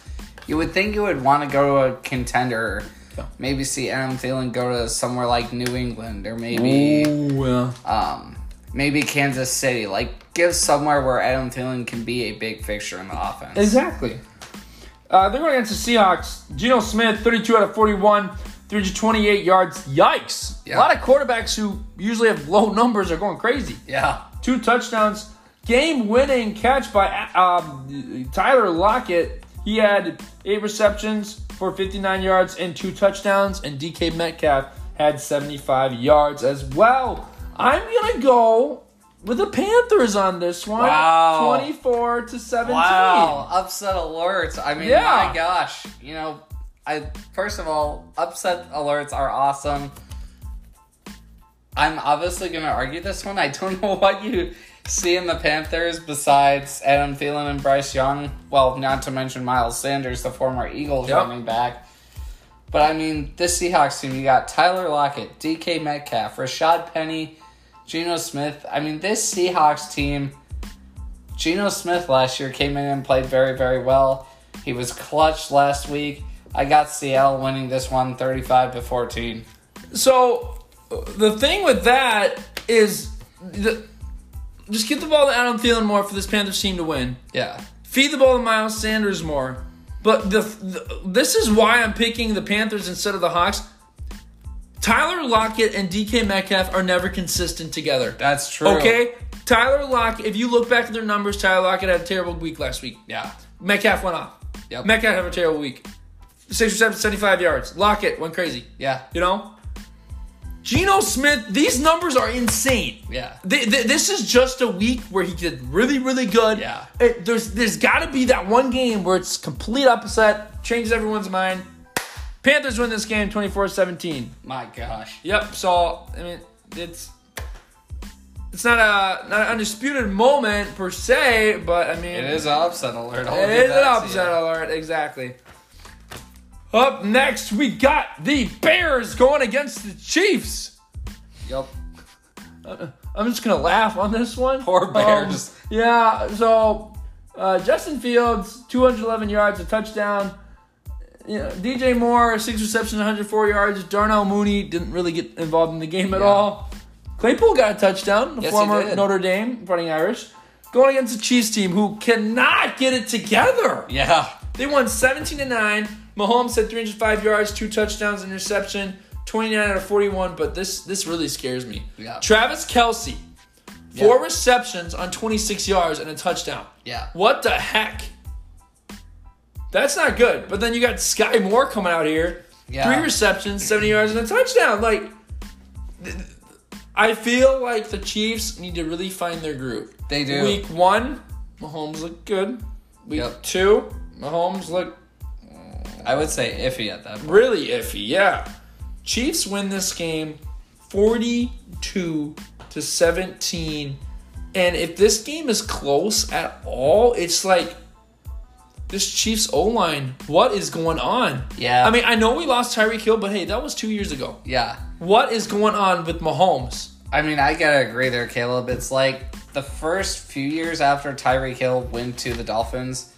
You would think you would want to go to a contender. Yeah. maybe see Adam Thielen go to somewhere like New England or maybe yeah. um, maybe Kansas City. Like, give somewhere where Adam Thielen can be a big fixture in the offense. Exactly. Uh, they're going against the Seahawks. Geno Smith, 32 out of 41, 328 yards. Yikes. Yeah. A lot of quarterbacks who usually have low numbers are going crazy. Yeah. Two touchdowns. Game winning catch by um, Tyler Lockett. He had eight receptions for 59 yards and two touchdowns. And DK Metcalf had 75 yards as well. I'm going to go with the Panthers on this one. Wow. 24 to 17. Wow, upset alerts. I mean, Yeah. my gosh. You know, I first of all, upset alerts are awesome. I'm obviously going to argue this one. I don't know what you see in the Panthers besides Adam Thielen and Bryce Young. Well, not to mention Miles Sanders, the former Eagles Yep. running back. But I mean, this Seahawks team, you got Tyler Lockett, DK Metcalf, Rashaad Penny, Geno Smith. I mean, this Seahawks team, Geno Smith last year came in and played very, very well. He was clutch last week. I got Seattle winning this one 35 to 14. So the thing with that is, the, just get the ball to Adam Thielen more for this Panthers team to win. Yeah. Feed the ball to Miles Sanders more. But the, the this is why I'm picking the Panthers instead of the Hawks. Tyler Lockett and DK Metcalf are never consistent together. That's true. Okay, Tyler Lockett. If you look back at their numbers, Tyler Lockett had a terrible week last week. Yeah. Metcalf went off. Yep. Metcalf had a terrible week. Six or seven, 75 yards. Lockett went crazy. Yeah. You know? Geno Smith, these numbers are insane. Yeah. Th- th- this is just a week where he did really, really good. Yeah. It- there's there's got to be that one game where it's complete upset, changes everyone's mind. Panthers win this game 24-17. My gosh. Yep. So I mean, it's it's not a not an undisputed moment per se, but I mean, It is an upset alert. I'll it is an upset alert, exactly. Up next, we got the Bears going against the Chiefs. Yep. I'm just gonna laugh on this one. Poor Bears. Um, yeah. So uh, Justin Fields, 211 yards, a touchdown. Know, DJ Moore, six receptions, 104 yards. Darnell Mooney didn't really get involved in the game at Yeah. all. Claypool got a touchdown. The Yes, former. Notre Dame Fighting Irish, going against the Chiefs team who cannot get it together. Yeah. They won 17 to 9. Mahomes had 305 yards, two touchdowns, interception, 29 out of 41. But this this really scares me. Yeah. Travis Kelce, four Yeah. receptions on 26 yards and a touchdown. Yeah. What the heck? That's not good. But then you got Skyy Moore coming out here, Yeah. three receptions, 70 yards, and a touchdown. Like, I feel like the Chiefs need to really find their groove. They do. Week one, Mahomes looked good. Week Yep. two, Mahomes looked I would say iffy at that point. really iffy. Yeah. Chiefs win this game 42 to 17. And if this game is close at all, it's like this Chiefs O line, what is going on? Yeah. I mean, I know we lost Tyreek Hill, but hey, that was two years ago. Yeah. What is going on with Mahomes? I mean, I gotta agree there, Caleb. It's like the first few years after Tyreek Hill went to the Dolphins.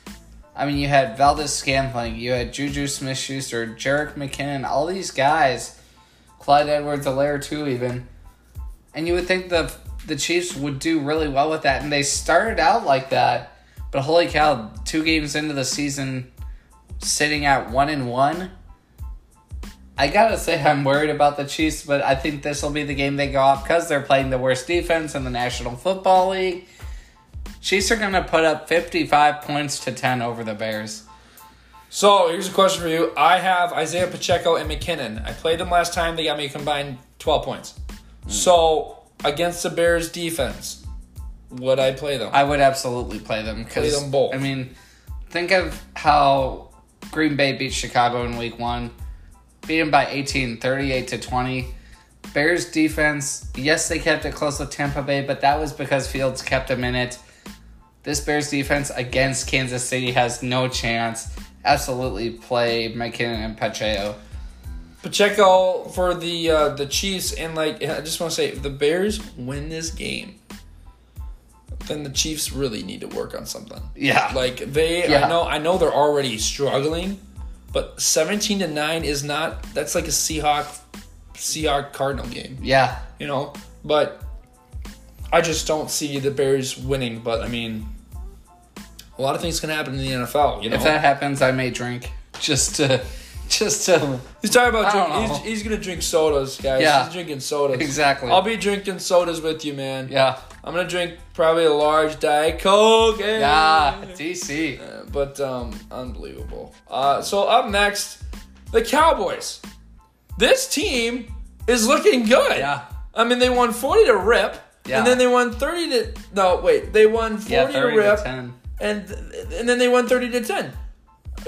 I mean, you had Valdes-Scantling, you had Juju Smith Schuster, Jerick McKinnon, all these guys, Clyde Edwards-Helaire too, even. And you would think the the Chiefs would do really well with that, and they started out like that. But holy cow, two games into the season, sitting at one and one. I gotta say, I'm worried about the Chiefs, but I think this will be the game they go off because they're playing the worst defense in the National Football League. Chiefs are gonna put up 55 points to 10 over the Bears. So here's a question for you. I have Isaiah Pacheco and McKinnon. I played them last time. They got me a combined 12 points. So against the Bears defense, would I play them? I would absolutely play them because Play them both. I mean, think of how Green Bay beat Chicago in Week One, beat them by 18, 38 to 20. Bears defense, yes, they kept it close with Tampa Bay, but that was because Fields kept them in it. This Bears defense against Kansas City has no chance. Absolutely play McKinnon and Pacheco. Pacheco for the uh, the Chiefs and like I just want to say if the Bears win this game, then the Chiefs really need to work on something. Yeah. Like they, Yeah. I know, I know they're already struggling, but 17 to 9 is not that's like a Seahawk Seahawk Cardinal game, Yeah. you know? But I just don't see the Bears winning, but I mean a lot of things can happen in the NFL, you know. If that happens, I may drink just to, just to. he's talking about drinking. He's, he's gonna drink sodas, guys. Yeah. He's drinking sodas. Exactly. I'll be drinking sodas with you, man. Yeah. I'm gonna drink probably a large Diet Coke. Yeah. DC. Uh, but um, unbelievable. Uh, so up next, the Cowboys. This team is looking good. Yeah. I mean, they won 40 to rip, Yeah. and then they won 30 to no, wait, they won 40 Yeah. to Thirty rip, to ten. and and then they won 30 to 10.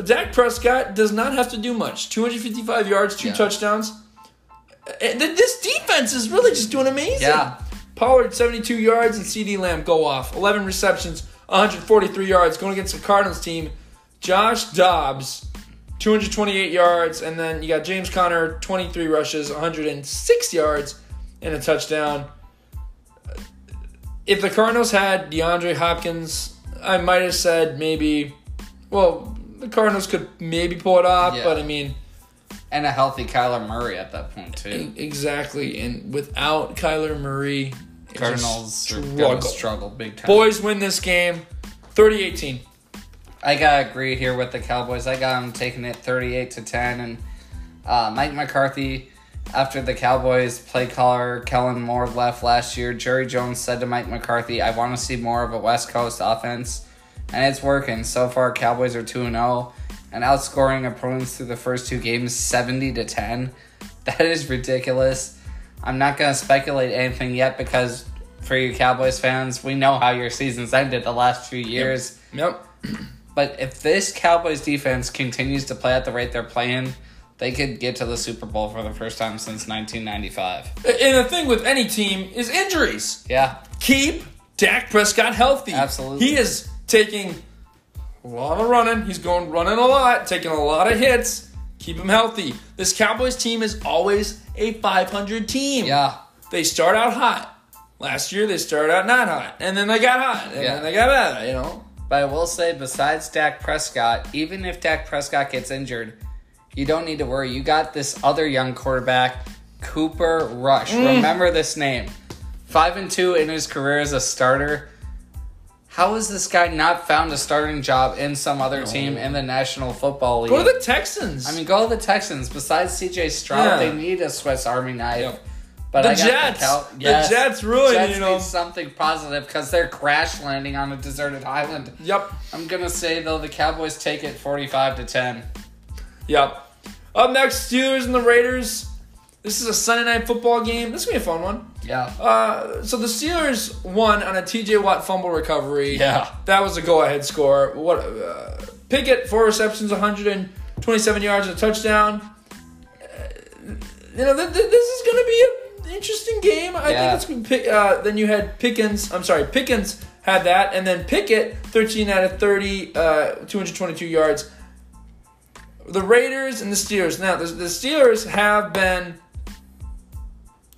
Dak Prescott does not have to do much. 255 yards, two Yeah. touchdowns. And this defense is really just doing amazing. Yeah. Pollard 72 yards and CeeDee Lamb go off. 11 receptions, 143 yards going against the Cardinals team. Josh Dobbs 228 yards and then you got James Conner 23 rushes, 106 yards and a touchdown. If the Cardinals had DeAndre Hopkins, I might have said maybe well, the Cardinals could maybe pull it off, Yeah. but I mean And a healthy Kyler Murray at that point too. Exactly, and without Kyler Murray, Cardinals struggle. struggle big time. Boys win this game 30-18. I gotta agree here with the Cowboys. I got them taking it thirty-eight to ten, and uh, Mike McCarthy. After the Cowboys play caller Kellen Moore left last year, Jerry Jones said to Mike McCarthy, "I want to see more of a West Coast offense," and it's working so far. Cowboys are two and zero, and outscoring opponents through the first two games seventy to ten. That is ridiculous. I'm not gonna speculate anything yet because for you Cowboys fans, we know how your seasons ended the last few years. Yep. But if this Cowboys defense continues to play at the rate they're playing, they could get to the Super Bowl for the first time since 1995. And the thing with any team is injuries. Yeah, Keep Dak Prescott healthy. Absolutely. He is taking a lot of running. He's going running a lot, taking a lot of hits. Keep him healthy. This Cowboys team is always a 500 team. yeah, They start out hot. Last year they started out not hot, and then they got hot, and Yeah. then they got better. You know. but I will say, besides Dak Prescott, even if Dak Prescott gets injured, you don't need to worry. You got this other young quarterback, Cooper Rush. Mm. Remember this name. Five and two in his career as a starter. How has this guy not found a starting job in some other team in the National Football League? Go to the Texans. I mean, go to the Texans. Besides CJ Stroud, Yeah. they need a Swiss Army knife. Yep. But The I got Jets. Cal- The Jets really, Jets you know- need something positive because they're crash landing on a deserted island. yep. I'm gonna say though the Cowboys take it 45 to 10. Yep. Up next, Steelers and the Raiders. This is a Sunday night football game. This is gonna be a fun one. Yeah. Uh, so the Steelers won on a T.J. Watt fumble recovery. Yeah. that was a go-ahead score. What? Uh, Pickett four receptions, 127 yards, and a touchdown. Uh, you know, th- th- this is gonna be an interesting game. I Yeah. think it's. Uh, then you had Pickens. I'm sorry, Pickens had that, and then Pickett 13 out of 30, uh, 222 yards. The Raiders and the Steelers. Now, the, the Steelers have been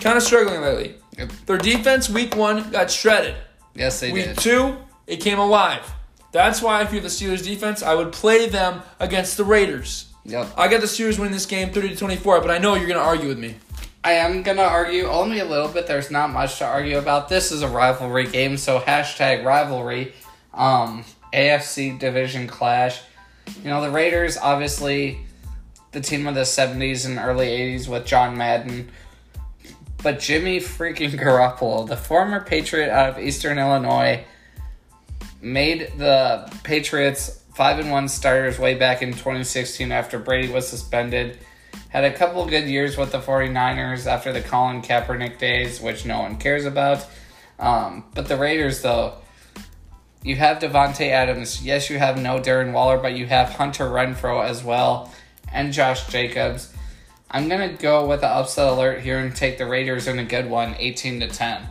kind of struggling lately. Yep. Their defense, week one, got shredded. Yes, they did. Week two, it came alive. That's why if you're the Steelers defense, I would play them against the Raiders. Yep. I got the Steelers winning this game 30 to 24, but I know you're going to argue with me. I am gonna argue only a little bit. There's not much to argue about. This is a rivalry game, so hashtag rivalry. Um, AFC division clash. You know the Raiders, obviously, the team of the '70s and early '80s with John Madden. But Jimmy freaking Garoppolo, the former Patriot out of Eastern Illinois, made the Patriots five and one starters way back in 2016 after Brady was suspended. Had a couple good years with the 49ers after the Colin Kaepernick days, which no one cares about. Um, but the Raiders, though, you have Davante Adams. Yes, you have no Darren Waller, but you have Hunter Renfrow as well, and Josh Jacobs. I'm gonna go with the upset alert here and take the Raiders in a good one, 18 to 10.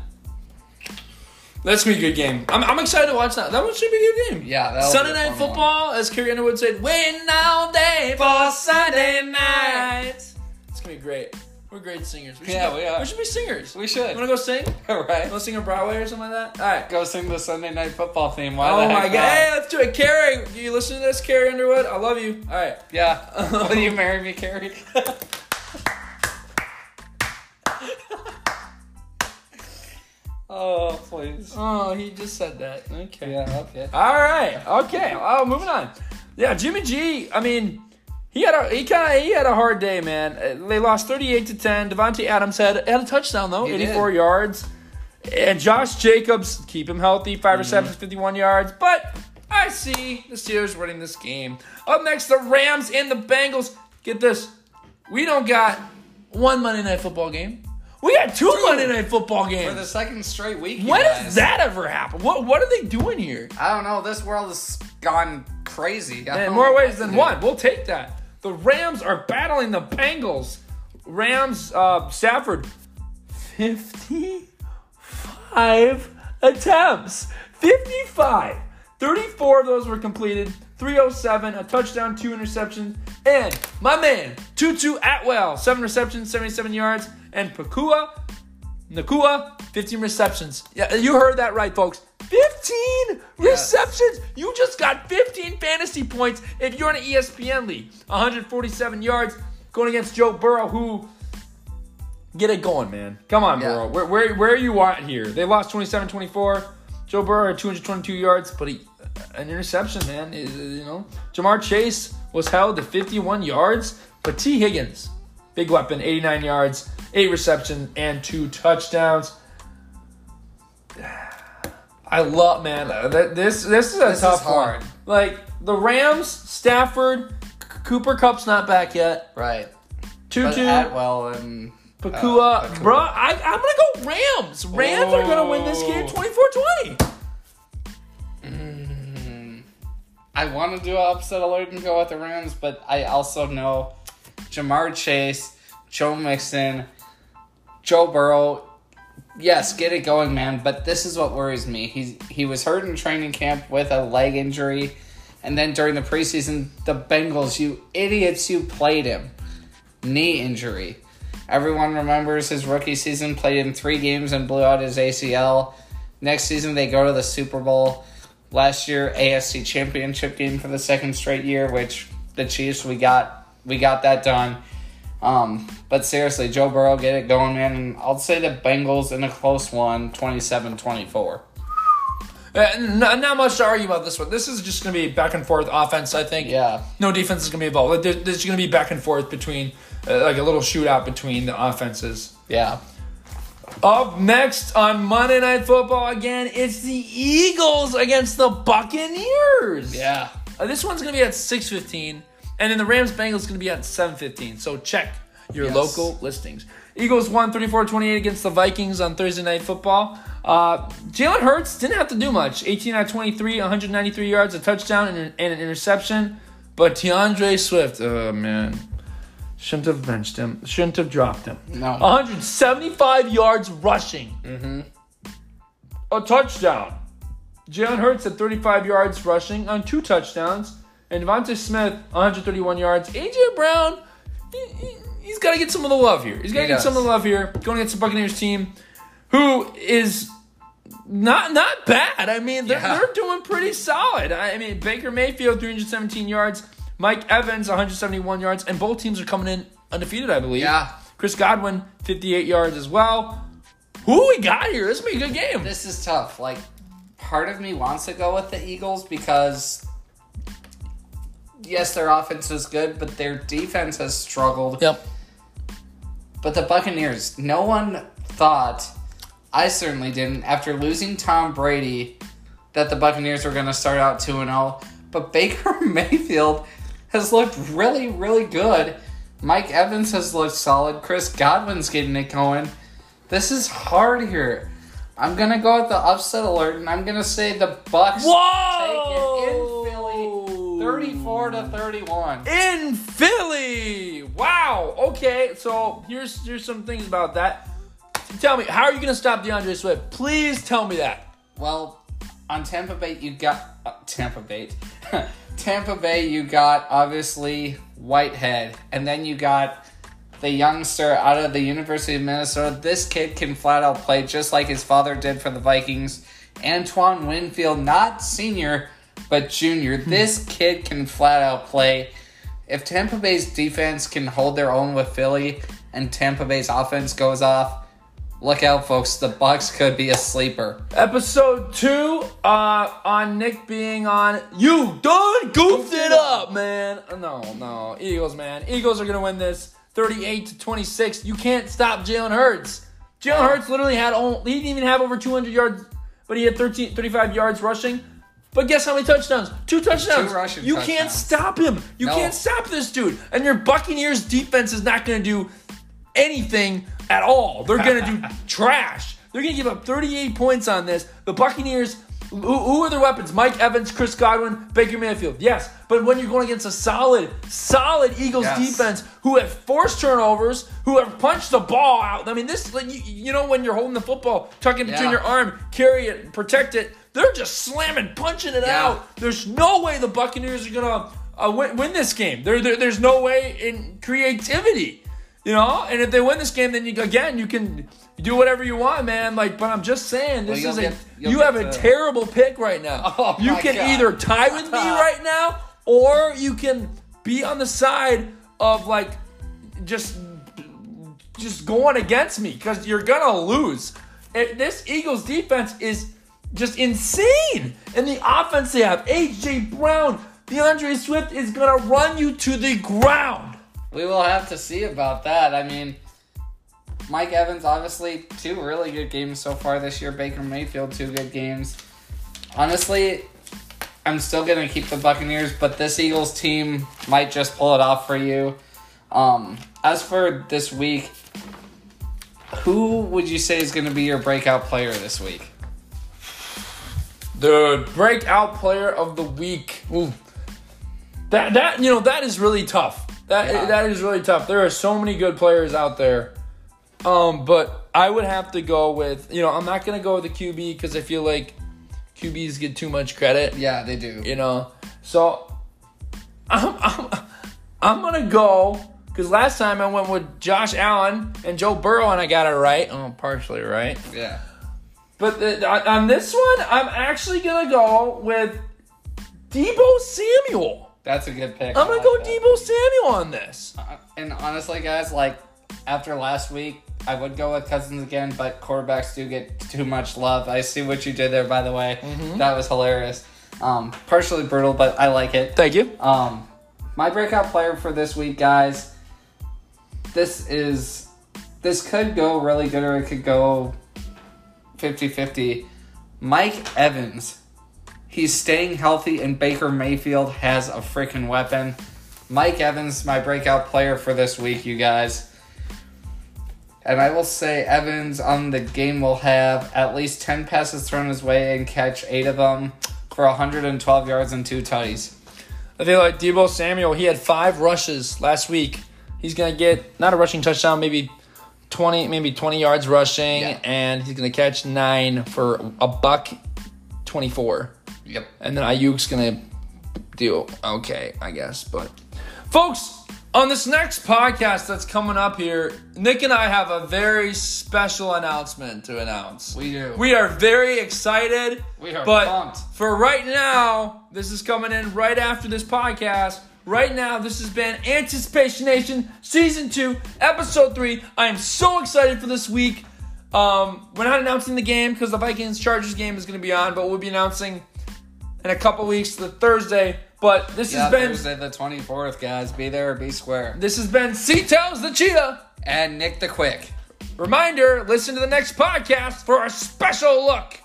That's going to be a good game. I'm, I'm excited to watch that. That one should be a good game. Yeah, Sunday Night fun one. Football, as Carrie Underwood said, win all day for Sunday night. It's going to be great. We're great singers. We should Yeah, go- we are. We should be singers. We You should. wanna go sing? You right. wanna sing on Broadway or something like that? All right. Go sing the Sunday night football theme. Why Oh the my god! not? Hey, let's do it, Carrie. You listen to this, Carrie Underwood? I love you. All right. Yeah. Will you marry me, Carrie? oh, please. Oh, he just said that. Okay. Yeah, okay. All right. Okay. Oh, moving on. Yeah, Jimmy G. I mean, he had a he kind of he had a hard day, man. Uh, They lost thirty eight to ten. Davante Adams had had a touchdown though, He eighty did. yards, and Josh Jacobs keep him healthy, 5 Mm-hmm. receptions, fifty one yards. But I see the Steelers winning this game. Up next, the Rams and the Bengals. Get this, we don't got one Monday Night Football game. We got two Monday Night Football games. For the second straight week. when guys. does that ever happen? What what are they doing here? I don't know. This world has gone crazy. In more ways than one. We'll take that. The Rams are battling the Bengals. Rams, uh, Stafford, 55 attempts. 55. 34 of those were completed. 307, a touchdown, two interceptions. And my man, Tutu Atwell, seven receptions, 77 yards. And Pakua, Nacua, 15 receptions. Yeah, you heard that right, folks. 15 receptions. You just got 15 fantasy points if you're in an ESPN league. 147 yards going against Joe Burrow, who get it going, man. Come on, Yeah. Burrow. Where, where, where are you at here? They lost 27-24. Joe Burrow had 222 yards, but he, an interception, man. Is you know, Ja'Marr Chase was held to 51 yards, but Tee Higgins, big weapon, 89 yards, eight receptions, and two touchdowns. I love man. uh, that- This this is a This is tough hard. one. Like the Rams, Stafford, Cooper Kupp's not back yet. Right. Two two. Atwell and Pakua, uh, Pakua. bro, I, I'm gonna go Rams. Rams are gonna win this game Oh. 24-20. I want to do an upset alert and go with the Rams, but I also know Ja'Marr Chase, Joe Mixon, Joe Burrow. Yes, get it going, man. But this is what worries me. He's he was hurt in training camp with a leg injury, and then during the preseason, the Bengals, you idiots, you played him, knee injury. Everyone remembers his rookie season, played in three games and blew out his ACL. Next season, they go to the Super Bowl. Last year, AFC Championship game for the second straight year, which the Chiefs we got we got that done. Um, but seriously, Joe Burrow, get it going, man. And I'll say the Bengals in a close one, 27-24. Uh, not much to argue about this one. This is just gonna be back and forth offense. I think. Yeah. No defense is gonna be involved. There's gonna be back and forth between, uh, like a little shootout between the offenses. Yeah. Up next on Monday Night Football again, it's the Eagles against the Buccaneers. Yeah. Uh, this one's gonna be at six fifteen, and then the Rams Bengals is gonna be at seven fifteen. So check your Yes. local listings. Eagles won 34-28 against the Vikings on Thursday Night Football. Uh, Jalen Hurts didn't have to do much. 18 out of 23, 193 yards, a touchdown, and an, and an interception. But D'Andre Swift, oh man, shouldn't have benched him. Shouldn't have dropped him. No. 175 yards rushing. Mm-hmm. A touchdown. Jalen Hurts had 35 yards rushing on two touchdowns. And DeVonta Smith, 131 yards. AJ Brown, he, has got to get some of the love here. He's got to He get does. some of the love here. Going against the Buccaneers team, who is not not bad. I mean, they're, Yeah. they're doing pretty solid. I mean, Baker Mayfield, 317 yards. Mike Evans, 171 yards. And both teams are coming in undefeated, I believe. Yeah. Chris Godwin, 58 yards as well. Who we got here? This will be a good game. This is tough. Like, part of me wants to go with the Eagles because, yes, their offense is good, but their defense has struggled. Yep. But the Buccaneers, no one thought, I certainly didn't, after losing Tom Brady, that the Buccaneers were going to start out 2 0. But Baker Mayfield has looked really, really good. Mike Evans has looked solid. Chris Godwin's getting it going. This is hard here. I'm gonna go with the upset alert, and I'm gonna say the Bucks Whoa! 34 to 31. In Philly. Wow. Okay. So here's here's some things about that. Tell me, how are you going to stop D'Andre Swift? Please tell me that. Well, on Tampa Bay, you got uh, Tampa Bay. Tampa Bay, you got obviously Whitehead, and then you got the youngster out of the University of Minnesota. This kid can flat out play just like his father did for the Vikings. Antoine Winfield, not senior, but junior. This kid can flat out play. If Tampa Bay's defense can hold their own with Philly and Tampa Bay's offense goes off, look out, folks. The Bucks could be a sleeper. Episode two uh, on Nick being on. You done goofed it up, man. No, no. Eagles, man. Eagles are going to win this 38 to 26. You can't stop Jalen Hurts. Jalen Hurts literally had, only, he didn't even have over 200 yards, but he had 13, 35 yards rushing. But guess how many touchdowns? Two touchdowns. Two rushing you can't stop him. You No. can't stop this dude. And your Buccaneers defense is not going to do anything at all. They're going to do trash. They're going to give up 38 points on this. The Buccaneers, who, who are their weapons? Mike Evans, Chris Godwin, Baker Mayfield. Yes, but when you're going against a solid, solid Eagles Yes. defense who have forced turnovers, who have punched the ball out. I mean, this, you, you know, when you're holding the football, tuck it between Yeah. your arm, carry it, protect it, they're just slamming, punching it Yeah. out. There's no way the Buccaneers are going to uh, win, win this game. There, there, there's no way in creativity, you know. And if they win this game, then you again you can do whatever you want, man. Like, but I'm just saying, this Well, is you'll a you get have a terrible pick right now. Oh, you can God. either tie with me right now, or you can be on the side of like just just going against me because you're gonna lose. It- this Eagles defense is just insane, and the offense they have AJ Brown, D'Andre Swift is gonna run you to the ground. We will have to see about that. I mean, Mike Evans, obviously, two really good games so far this year. Baker Mayfield, two good games. Honestly, I'm still going to keep the Buccaneers, but this Eagles team might just pull it off for you. Um, as for this week, who would you say is going to be your breakout player this week? The breakout player of the week. Ooh. That that you know that is really tough. That Yeah. that is really tough. There are so many good players out there. Um, but I would have to go with you know I'm not gonna go with the QB because I feel like QBs get too much credit. Yeah, they do. You know, so I'm I'm, I'm gonna go because last time I went with Josh Allen and Joe Burrow and I got it right. Oh, partially right. Yeah. But the, on this one, I'm actually gonna go with Deebo Samuel. That's a good pick. I'm gonna like go that. Deebo Samuel on this. Uh, And honestly, guys, like after last week, I would go with Cousins again, but quarterbacks do get too much love. I see what you did there, by the way. That was hilarious. Um, partially brutal, but I like it. Thank you. Um, my breakout player for this week, guys. This is this could go really good or it could go 50-50. Mike Evans. He's staying healthy and Baker Mayfield has a freaking weapon. Mike Evans, my breakout player for this week, you guys. And I will say Evans on the game will have at least 10 passes thrown his way and catch 8 of them for 112 yards and 2 tutties. I feel like Deebo Samuel. He had five rushes last week. He's gonna get not a rushing touchdown, maybe twenty, maybe twenty yards rushing, Yeah. and he's gonna catch nine for a buck twenty-four. Yep. And then Aiyuk's gonna do okay, I guess. But folks, on this next podcast that's coming up here, Nick and I have a very special announcement to announce. We do. We are very excited. We are but pumped. for right now, this is coming in right after this podcast. Right now, this has been Anticipation Nation Season 2, Episode 3. I am so excited for this week. Um, we're not announcing the game because the Vikings Chargers game is going to be on, but we'll be announcing in a couple weeks, the Thursday. But this Yeah, has been Thursday the 24th, guys. Be there or be square. this has been C Tells the Cheetah. And Nick the Quick. Reminder: listen to the next podcast for a special look